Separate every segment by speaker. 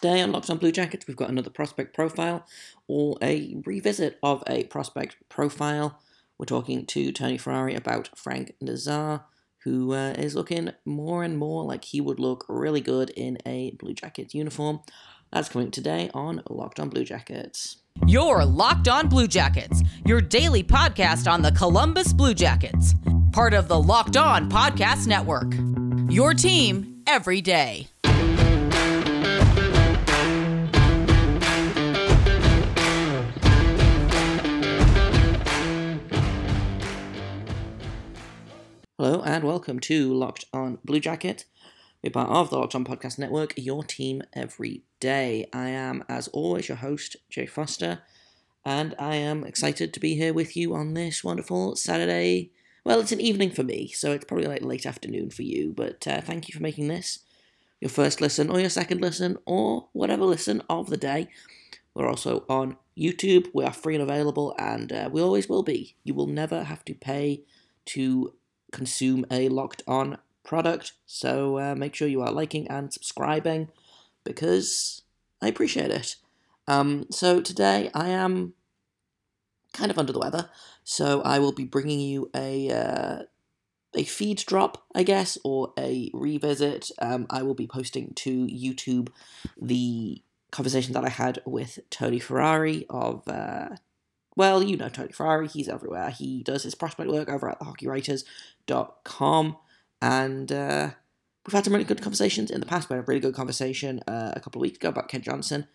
Speaker 1: Today on Locked on Blue Jackets, we've got another prospect profile or a revisit of a prospect profile. We're talking to Tony Ferrari about Frank Nazar, who uh, is looking more and more like he would look really good in a Blue Jackets uniform. That's coming today on Locked on Blue Jackets.
Speaker 2: You're Locked On Blue Jackets, your daily podcast on the Columbus Blue Jackets, part of the Locked On Podcast Network. Your team every day.
Speaker 1: Hello and welcome to Locked on Blue Jacket. We're part of the Locked on Podcast Network, your team every day. I am, as always, your host, Jay Foster, and I am excited to be here with you on this wonderful Saturday. Well, it's an evening for me, so it's probably like late afternoon for you, but uh, thank you for making this your first listen or your second listen or whatever listen of the day. We're also on YouTube. We are free and available, and uh, we always will be. You will never have to pay to consume a locked on product. So uh, make sure you are liking and subscribing because I appreciate it. Um, so today I am kind of under the weather, so I will be bringing you a uh, a feed drop, I guess, or a revisit. Um, I will be posting to YouTube the conversation that I had with Tony Ferrari of uh, well, you know Tony Ferrari, he's everywhere. He does his prospect work over at thehockeywriters.com. And uh, we've had some really good conversations in the past. We had a really good conversation uh, a couple of weeks ago about Kent Johnson.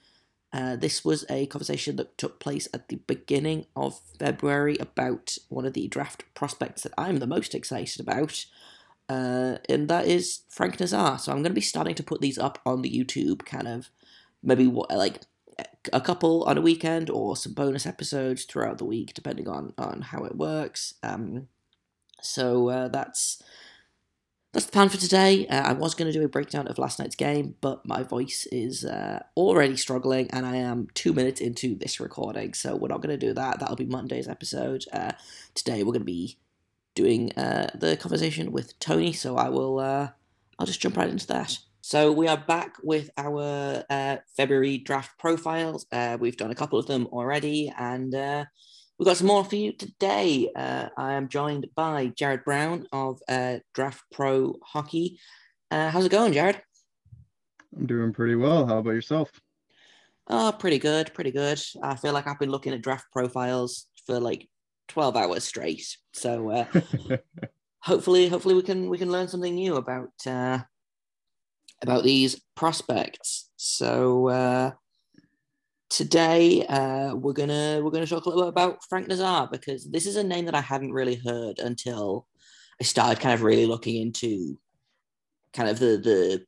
Speaker 1: Uh, this was a conversation that took place at the beginning of February about one of the draft prospects that I'm the most excited about. Uh, and that is Frank Nazar. So I'm going to be starting to put these up on the YouTube, kind of maybe what like a couple on a weekend or some bonus episodes throughout the week, depending on on how it works. Um, so uh, that's that's the plan for today. Uh, I was going to do a breakdown of last night's game, but my voice is uh, already struggling, and I am two minutes into this recording, so we're not going to do that. That'll be Monday's episode. Uh, today we're going to be doing uh, the conversation with Tony, so I will. Uh, I'll just jump right into that. So we are back with our uh, February draft profiles. Uh, we've done a couple of them already, and uh, we've got some more for you today. Uh, I am joined by Jared Brown of uh, Draft Pro Hockey. Uh, how's it going, Jared?
Speaker 3: I'm doing pretty well. How about yourself?
Speaker 1: Oh, pretty good, pretty good. I feel like I've been looking at draft profiles for like 12 hours straight. So hopefully, hopefully we can we can learn something new about about these prospects. So uh, today uh, we're gonna we're gonna talk a little bit about Frank Nazar because this is a name that I hadn't really heard until I started kind of really looking into kind of the the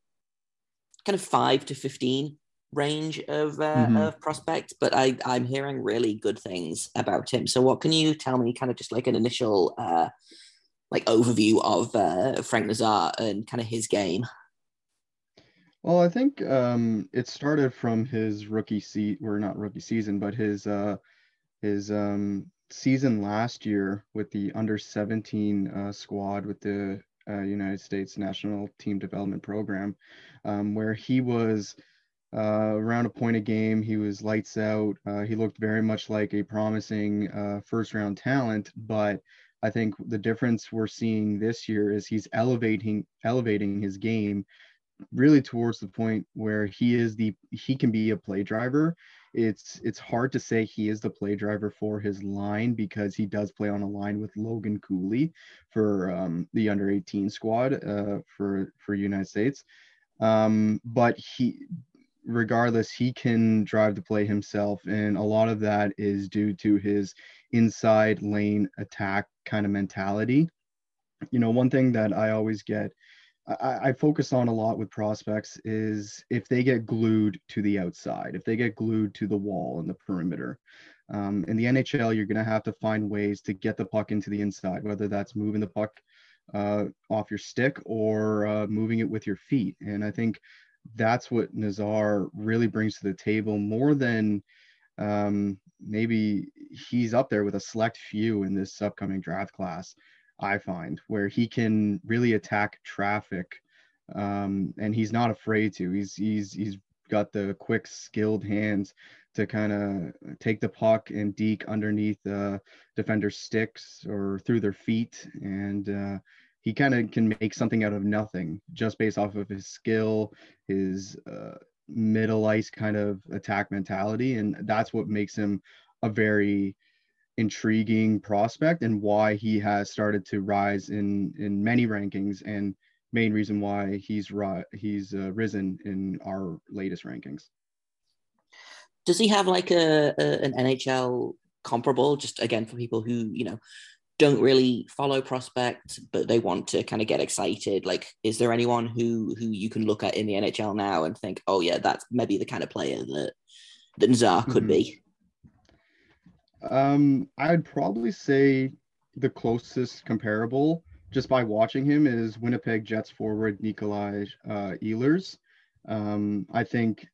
Speaker 1: kind of five to fifteen range of uh, mm-hmm. of prospects, but I I'm hearing really good things about him. So what can you tell me, kind of just like an initial uh, like overview of uh, Frank Nazar and kind of his game?
Speaker 3: Well, I think um, it started from his rookie seat, or not rookie season, but his uh, his um, season last year with the under 17 uh, squad with the uh, United States National Team Development Program, um, where he was uh, around a point a game. He was lights out. Uh, he looked very much like a promising uh, first round talent, but I think the difference we're seeing this year is he's elevating elevating his game really towards the point where he is the he can be a play driver. It's it's hard to say he is the play driver for his line because he does play on a line with Logan Cooley for um, the under 18 squad uh, for for United States. Um, but he regardless he can drive the play himself and a lot of that is due to his inside lane attack kind of mentality. You know one thing that I always get I, I focus on a lot with prospects is if they get glued to the outside, if they get glued to the wall and the perimeter. Um, in the NHL, you're going to have to find ways to get the puck into the inside, whether that's moving the puck uh, off your stick or uh, moving it with your feet. And I think that's what Nazar really brings to the table more than um, maybe he's up there with a select few in this upcoming draft class. I find, where he can really attack traffic, um, and he's not afraid to. He's he's he's got the quick, skilled hands to kind of take the puck and deke underneath uh, defender's sticks or through their feet. And uh, he kind of can make something out of nothing just based off of his skill, his uh, middle ice kind of attack mentality. And that's what makes him a very intriguing prospect and why he has started to rise in in many rankings and main reason why he's ri- he's uh, risen in our latest rankings.
Speaker 1: Does he have like a, a an NHL comparable? Just again for people who you know don't really follow prospect, but they want to kind of get excited. Like, is there anyone who who you can look at in the NHL now and think, oh yeah, that's maybe the kind of player that that Nazar could mm-hmm. be?
Speaker 3: Um, I'd probably say the closest comparable, just by watching him, is Winnipeg Jets forward Nikolai uh, Ehlers. Um, I think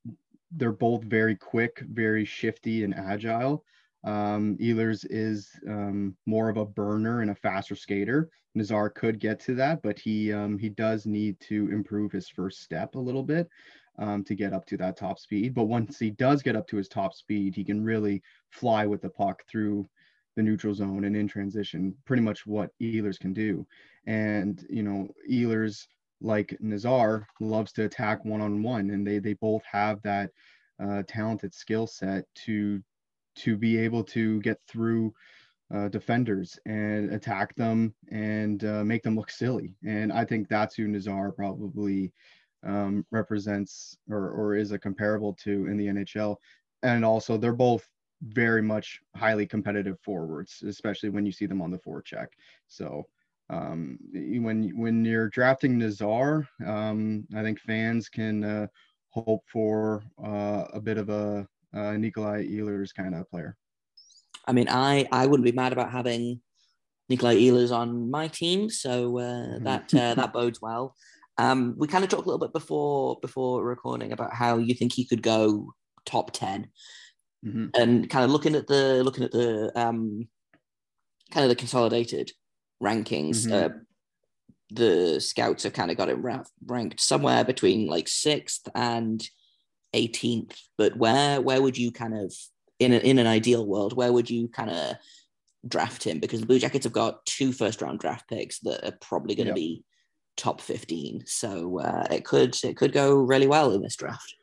Speaker 3: they're both very quick, very shifty, and agile. Um, Ehlers is um, more of a burner and a faster skater. Nazar could get to that, but he um, he does need to improve his first step a little bit um, to get up to that top speed. But once he does get up to his top speed, he can really fly with the puck through the neutral zone and in transition, pretty much what Ehlers can do. And you know, Ehlers like Nazar loves to attack one on one, and they they both have that uh, talented skill set to to be able to get through uh, defenders and attack them and uh, make them look silly. And I think that's who Nazar probably um, represents or, or is a comparable to in the NHL. And also, they're both very much highly competitive forwards, especially when you see them on the forecheck. So um, when when you're drafting Nazar, um, I think fans can uh, hope for uh, a bit of a uh, Nikolai Ehlers kind of player.
Speaker 1: I mean, I I wouldn't be mad about having Nikolai Ehlers on my team, so uh, that uh, that bodes well. Um, we kind of talked a little bit before before recording about how you think he could go top 10 mm-hmm. and kind of looking at the looking at the um, kind of the consolidated rankings. Mm-hmm. Uh, the scouts have kind of got him ranked somewhere between like sixth and 18th. But where where would you kind of in a, in an ideal world, where would you kind of draft him? Because the Blue Jackets have got two first round draft picks that are probably going to yep. be top 15. So uh, it could it could go really well in this draft.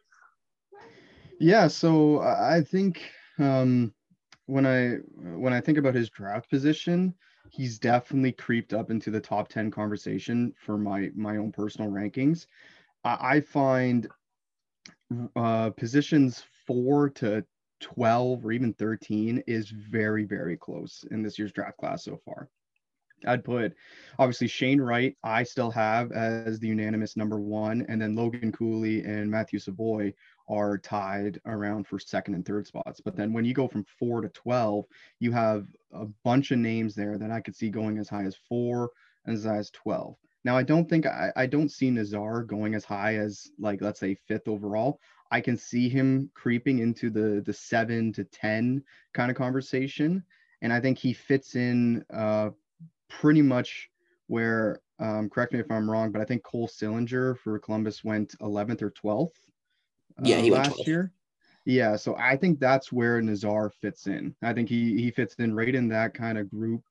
Speaker 3: Yeah, so I think um, when I when I think about his draft position, he's definitely creeped up into the top 10 conversation for my my own personal rankings. I, I find uh, positions four to 12 or even 13 is very, very close in this year's draft class so far. I'd put obviously Shane Wright, I still have as the unanimous number one, and then Logan Cooley and Matthew Savoie are tied around for second and third spots. But then when you go from four to 12, you have a bunch of names there that I could see going as high as four and as high as 12. Now, I don't think I, I don't see Nazar going as high as like, let's say fifth overall. I can see him creeping into the, the seven to 10 kind of conversation. And I think he fits in uh, pretty much where, um, correct me if I'm wrong, but I think Cole Sillinger for Columbus went 11th or 12th
Speaker 1: yeah, he uh, last year.
Speaker 3: Yeah, so I think that's where Nazar fits in. I think he he fits in right in that kind of group,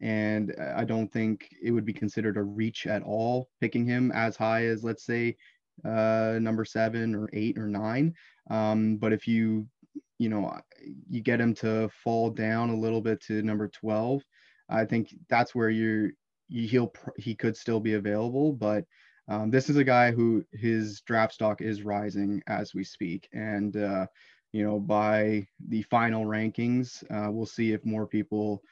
Speaker 3: and I don't think it would be considered a reach at all picking him as high as let's say uh, number seven or eight or nine. Um, but if you you know you get him to fall down a little bit to number 12 i think that's where you're he'll he could still be available but um, this is a guy who his draft stock is rising as we speak, and uh, you know by the final rankings, uh, we'll see if more people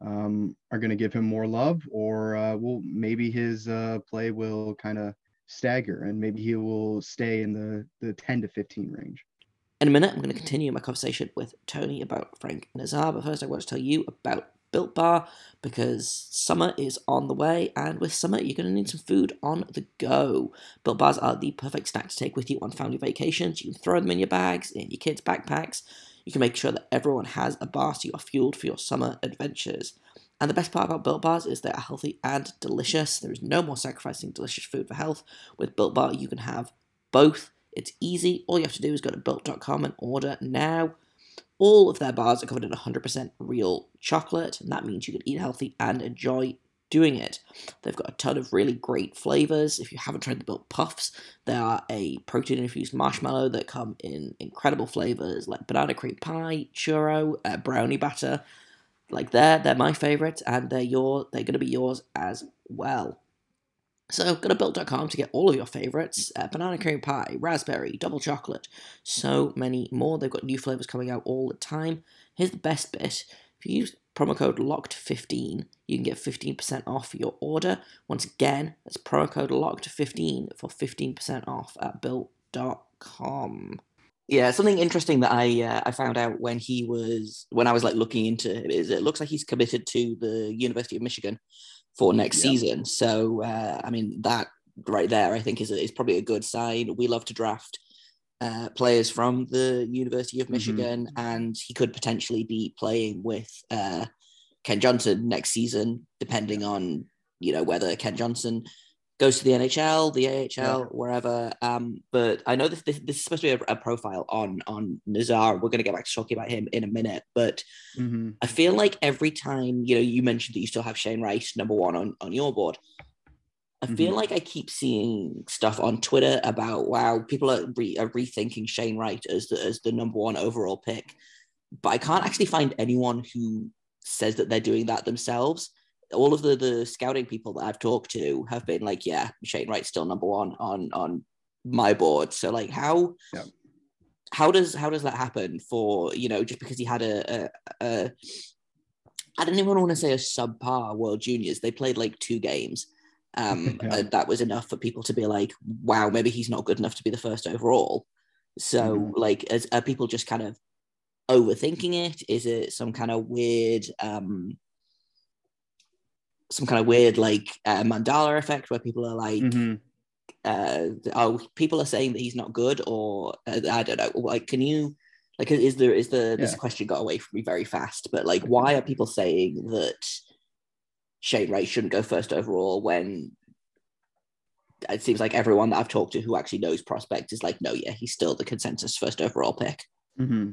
Speaker 3: um, are going to give him more love, or uh, will maybe his uh, play will kind of stagger, and maybe he will stay in the the 10 to 15 range.
Speaker 1: In a minute, I'm going to continue my conversation with Tony about Frank Nazar, but first I want to tell you about Built Bar because summer is on the way, and with summer, you're going to need some food on the go. Built Bars are the perfect snack to take with you on family vacations. You can throw them in your bags, in your kids' backpacks. You can make sure that everyone has a bar so you are fueled for your summer adventures. And the best part about Built Bars is they are healthy and delicious. There is no more sacrificing delicious food for health. With Built Bar, you can have both It's easy. All you have to do is go to built.com and order now. All of their bars are covered in 100% real chocolate, and that means you can eat healthy and enjoy doing it. They've got a ton of really great flavors. If you haven't tried the Built Puffs, they are a protein infused marshmallow that come in incredible flavors like banana cream pie, churro, uh, brownie batter. Like they're they're my favorite, and they're your they're going to be yours as well. So go to built.com to get all of your favorites uh, banana cream pie, raspberry, double chocolate, so many more. They've got new flavors coming out all the time. Here's the best bit if you use promo code LOCKED15, you can get 15% off your order. Once again, that's promo code LOCKED15 for 15% off at built.com. Yeah, something interesting that I uh, I found out when he was when I was like looking into it is it looks like he's committed to the University of Michigan for next season. So uh, I mean that right there I think is is probably a good sign. We love to draft uh, players from the University of mm-hmm. Michigan, mm-hmm. and he could potentially be playing with uh, Kent Johnson next season, depending on you know whether Kent Johnson goes to the NHL, the AHL, yeah. wherever. Um, but I know this, this, this is supposed to be a, a, profile on on Nazar. We're going to get back to talking about him in a minute, but mm-hmm. I feel like every time you know you mentioned that you still have Shane Wright number one on on your board. I feel mm-hmm. like I keep seeing stuff on Twitter about wow, people are, re- are rethinking Shane Wright as the as the number one overall pick, but I can't actually find anyone who says that they're doing that themselves. All of the the scouting people that I've talked to have been like, yeah, Shane Wright's still number one on on my board. So like, how yeah. how does how does that happen for you know just because he had a, a, a I don't even want to say a subpar World Juniors. They played like two games um, yeah. that was enough for people to be like, wow, maybe he's not good enough to be the first overall. So, mm. like, as, are people just kind of overthinking it? Is it some kind of weird, um, some kind of weird like uh, Mandela effect where people are like, mm-hmm. uh, oh, people are saying that he's not good, or uh, I don't know. Like, can you? Like, is there is the this yeah. question got away from me very fast? But like, why are people saying that? Shane Wright shouldn't go first overall when it seems like everyone that I've talked to who actually knows prospect is like, no, yeah, he's still the consensus first overall pick.
Speaker 3: Mm-hmm.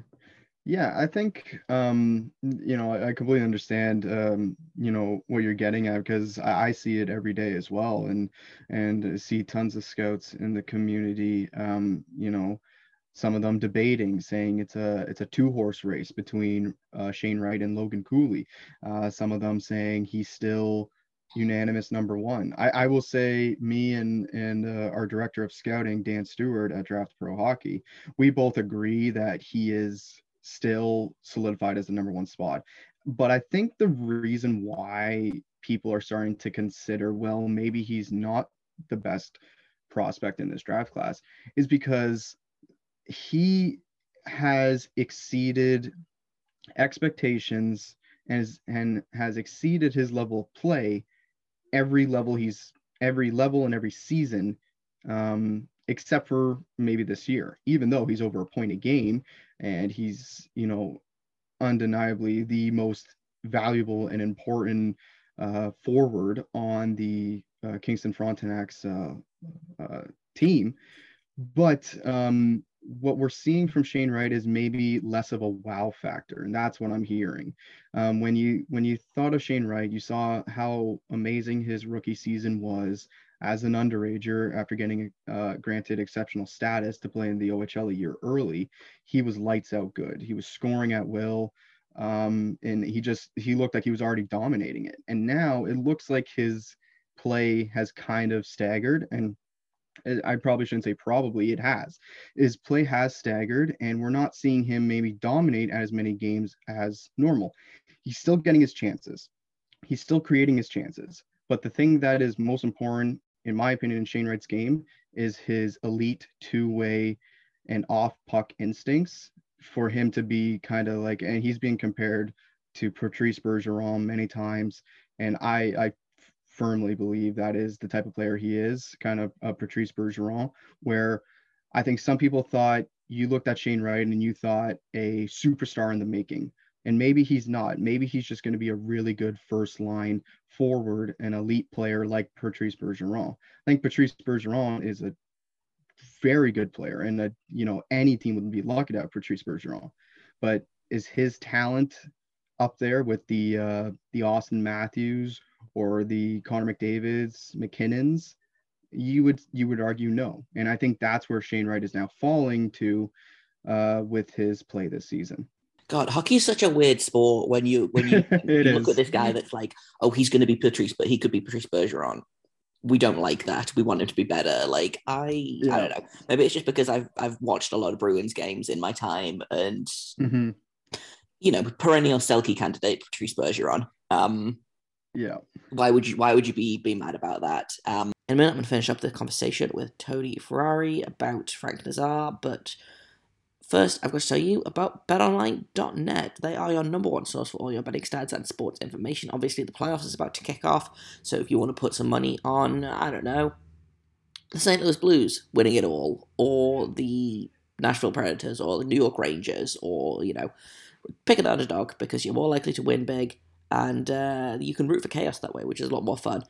Speaker 3: Yeah, I think um, you know I, completely understand um, you know what you're getting at because I, I, see it every day as well, and and see tons of scouts in the community. Um, you know, some of them debating, saying it's a it's a two horse race between uh, Shane Wright and Logan Cooley. Uh, some of them saying he's still unanimous number one. I, I will say me and and uh, our director of scouting Dan Stewart at Draft Pro Hockey, we both agree that he is still solidified as the number one spot. But I think the reason why people are starting to consider, well, maybe he's not the best prospect in this draft class is because he has exceeded expectations and, is, and has exceeded his level of play every level he's every level and every season um, except for maybe this year even though he's over a point a game and he's you know undeniably the most valuable and important uh, forward on the uh, Kingston Frontenacs uh, uh, team but um, what we're seeing from Shane Wright is maybe less of a wow factor, and that's what I'm hearing. Um, when you when you thought of Shane Wright, you saw how amazing his rookie season was as an underager after getting uh, granted exceptional status to play in the OHL a year early. He was lights out good. He was scoring at will, um, and he just he looked like he was already dominating it. And now it looks like his play has kind of staggered and I probably shouldn't say probably, it has. His play has staggered, and we're not seeing him maybe dominate as many games as normal. He's still getting his chances, he's still creating his chances. But the thing that is most important, in my opinion, in Shane Wright's game is his elite two way and off puck instincts for him to be kind of like, and he's being compared to Patrice Bergeron many times. And I, I firmly believe that is the type of player he is, kind of Patrice Bergeron, where I think some people thought you looked at Shane Wright and you thought a superstar in the making. And maybe he's not. Maybe he's just going to be a really good first line forward and elite player like Patrice Bergeron. I think Patrice Bergeron is a very good player, and that you know any team would be lucky to have Patrice Bergeron. But is his talent up there with the uh, the Auston Matthews or the Connor McDavid's, MacKinnon's? You would you would argue no, and I think that's where Shane Wright is now falling to uh, with his play this season.
Speaker 1: God, hockey is such a weird sport when you when you, you look at this guy that's like, oh, he's going to be Patrice, but he could be Patrice Bergeron. We don't like that. We want him to be better. Like I, yeah. I don't know. Maybe it's just because I've I've watched a lot of Bruins games in my time, and mm-hmm. you know, perennial Selke candidate Patrice Bergeron. Um,
Speaker 3: yeah.
Speaker 1: Why would you Why would you be be mad about that? Um, in a minute, I'm going to finish up the conversation with Tony Ferrari about Frank Nazar, but First, I've got to tell you about betonline.net. They are your number one source for all your betting stats and sports information. Obviously, the playoffs is about to kick off, so if you want to put some money on, I don't know, the St. Louis Blues winning it all, or the Nashville Predators, or the New York Rangers, or, you know, pick an underdog because you're more likely to win big, and uh, you can root for chaos that way, which is a lot more fun.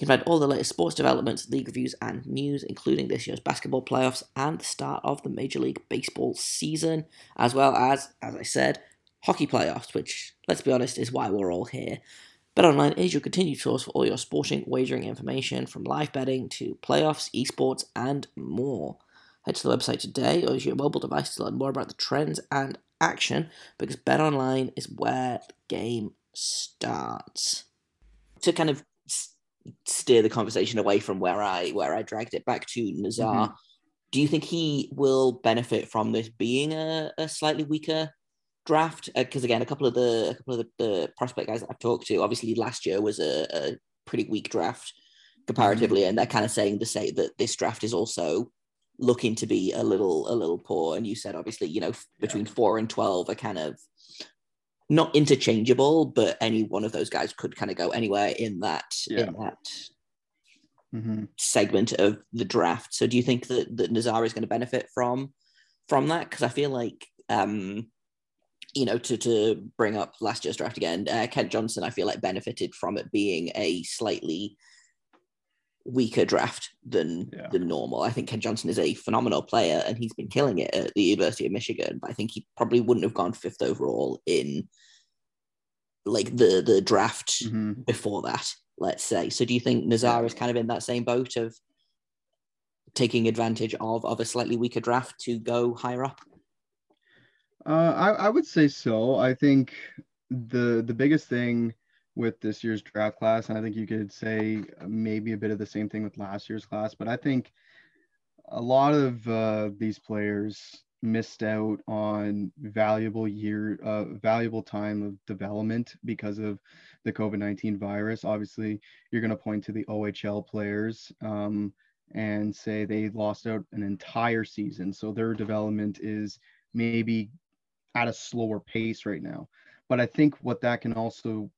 Speaker 1: You can find all the latest sports developments, league reviews, and news, including this year's basketball playoffs and the start of the Major League Baseball season, as well as, as I said, hockey playoffs, which, let's be honest, is why we're all here. BetOnline is your continued source for all your sporting wagering information, from live betting to playoffs, esports, and more. Head to the website today or use your mobile device to learn more about the trends and action, because BetOnline is where the game starts. To kind of steer the conversation away from where I where I dragged it back to Nazar. Mm-hmm. Do you think he will benefit from this being a, a slightly weaker draft? Because uh, again, a couple of the a couple of the, the, prospect guys that I've talked to, obviously last year was a, a pretty weak draft comparatively, mm-hmm. and they're kind of saying to say that this draft is also looking to be a little a little poor. And you said obviously, you know, between yeah. four and twelve are kind of not interchangeable, but any one of those guys could kind of go anywhere in that yeah. in that mm-hmm. segment of the draft. So do you think that that Nazar is going to benefit from from that? Because I feel like um, you know, to to bring up last year's draft again, uh, Kent Johnson, I feel like benefited from it being a slightly weaker draft than yeah. than normal. I think Kent Johnson is a phenomenal player and he's been killing it at the University of Michigan, but I think he probably wouldn't have gone fifth overall in like the the draft mm-hmm. before that, let's say. So do you think Nazar is kind of in that same boat of taking advantage of of a slightly weaker draft to go higher up?
Speaker 3: Uh, I, I would say so. I think the the biggest thing with this year's draft class. And I think you could say maybe a bit of the same thing with last year's class. But I think a lot of uh, these players missed out on valuable year, uh, valuable time of development because of the COVID 19 virus. Obviously, you're going to point to the OHL players. Um, and say they lost out an entire season. So their development is maybe at a slower pace right now. But I think what that can also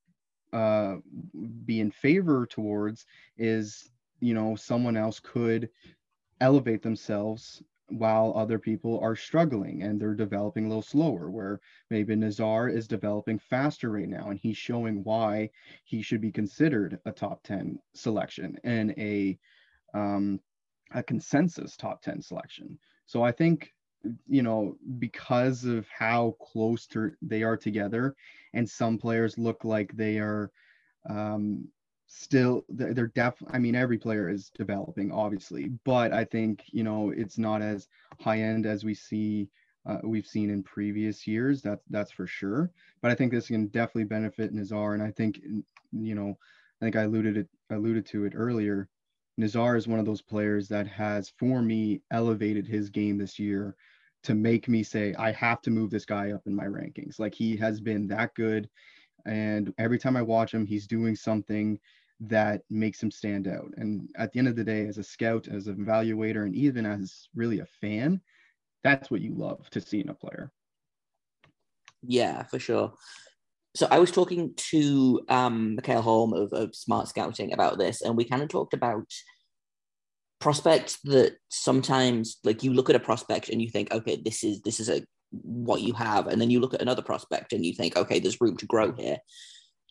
Speaker 3: uh, be in favor towards is you know someone else could elevate themselves while other people are struggling and they're developing a little slower where maybe Nazar is developing faster right now and he's showing why he should be considered a top 10 selection and a um, a consensus top 10 selection. So i think you know because of how close to, they are together and some players look like they are um, still they're def i mean every player is developing obviously but i think you know it's not as high end as we see uh, we've seen in previous years that's that's for sure but i think this can definitely benefit nazar and i think you know i think i alluded it alluded to it earlier nazar is one of those players that has for me elevated his game this year to make me say I have to move this guy up in my rankings. Like he has been that good, and every time I watch him, he's doing something that makes him stand out. And at the end of the day, as a scout, as an evaluator, and even as really a fan, that's what you love to see in a player.
Speaker 1: Yeah, for sure. So I was talking to um, Mikhail Holm of, of Smart Scouting about this, and we kind of talked about prospects that sometimes like you look at a prospect and you think okay this is this is a what you have and then you look at another prospect and you think okay there's room to grow here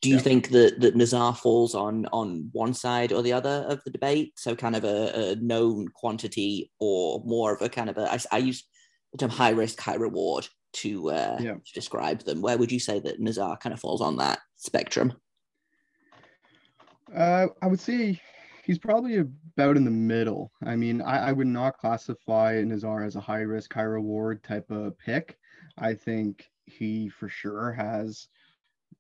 Speaker 1: Do you
Speaker 3: Yeah.
Speaker 1: think that that Nazar falls on on one side or the other of the debate? So kind of a, a known quantity, or more of a kind of a I, I use the term high risk, high reward to uh,
Speaker 3: Yeah.
Speaker 1: to describe them. Where would you say that Nazar kind of falls on that spectrum?
Speaker 3: Uh, I would say he's probably about in the middle. I mean, I, I would not classify Nazar as a high risk, high reward type of pick. I think he for sure has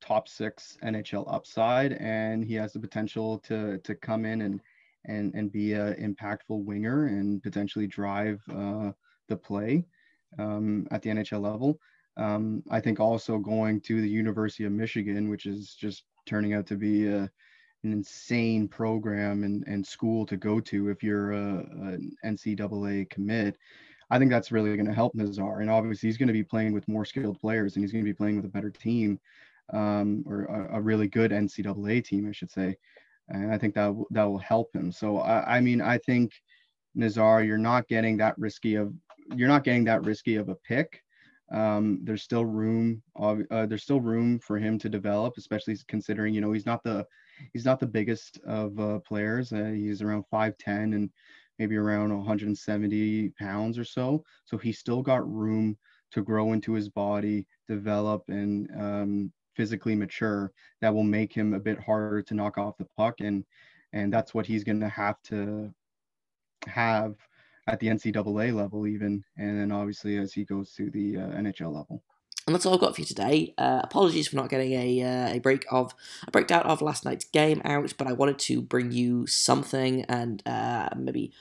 Speaker 3: top six NHL upside, and he has the potential to to come in and and and be a impactful winger and potentially drive uh, the play um, at the NHL level. Um, I think also going to the University of Michigan, which is just turning out to be a an insane program and, and school to go to if you're a, an NCAA commit. I think that's really going to help Nazar. And obviously, he's going to be playing with more skilled players and he's going to be playing with a better team um, or a, a, really good NCAA team, I should say. And I think that, w- that will help him. So, I, I mean, I think Nazar, you're not getting that risky of you're not getting that risky of a pick. Um, there's still room. Uh, there's still room for him to develop, especially considering you know he's not the he's not the biggest of uh, players. Uh, he's around 5'10 and maybe around 170 pounds or so. So he's still got room to grow into his body, develop, and um, physically mature. That will make him a bit harder to knock off the puck, and and that's what he's going to have to have at the NCAA level, even, and then obviously as he goes to the uh, NHL level.
Speaker 1: And that's all I've got for you today. Uh, apologies for not getting a uh, a break of a breakdown of last night's game out, but I wanted to bring you something, and uh, maybe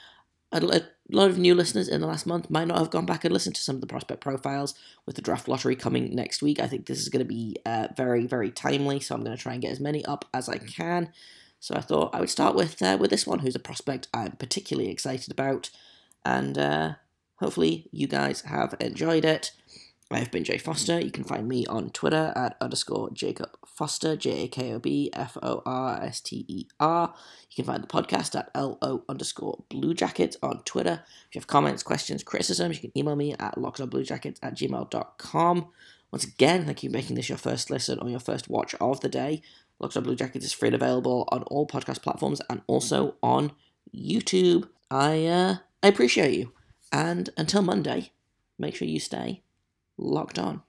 Speaker 1: a, lot of new listeners in the last month might not have gone back and listened to some of the prospect profiles with the draft lottery coming next week. I think this is going to be uh, very very timely, so I'm going to try and get as many up as I can. So I thought I would start with uh, with this one, who's a prospect I'm particularly excited about, and uh, hopefully you guys have enjoyed it. I've been Jay Foster. You can find me on Twitter at underscore Jacob Foster, J A K O B F O R S T E R. You can find the podcast at LO underscore Blue Jacket on Twitter. If you have comments, questions, criticisms, you can email me at lockedonbluejackets at gmail.com. Once again, thank you for making this your first listen or your first watch of the day. Locked on Blue Jackets is free and available on all podcast platforms and also on YouTube. I uh, I appreciate you. And until Monday, make sure you stay locked on.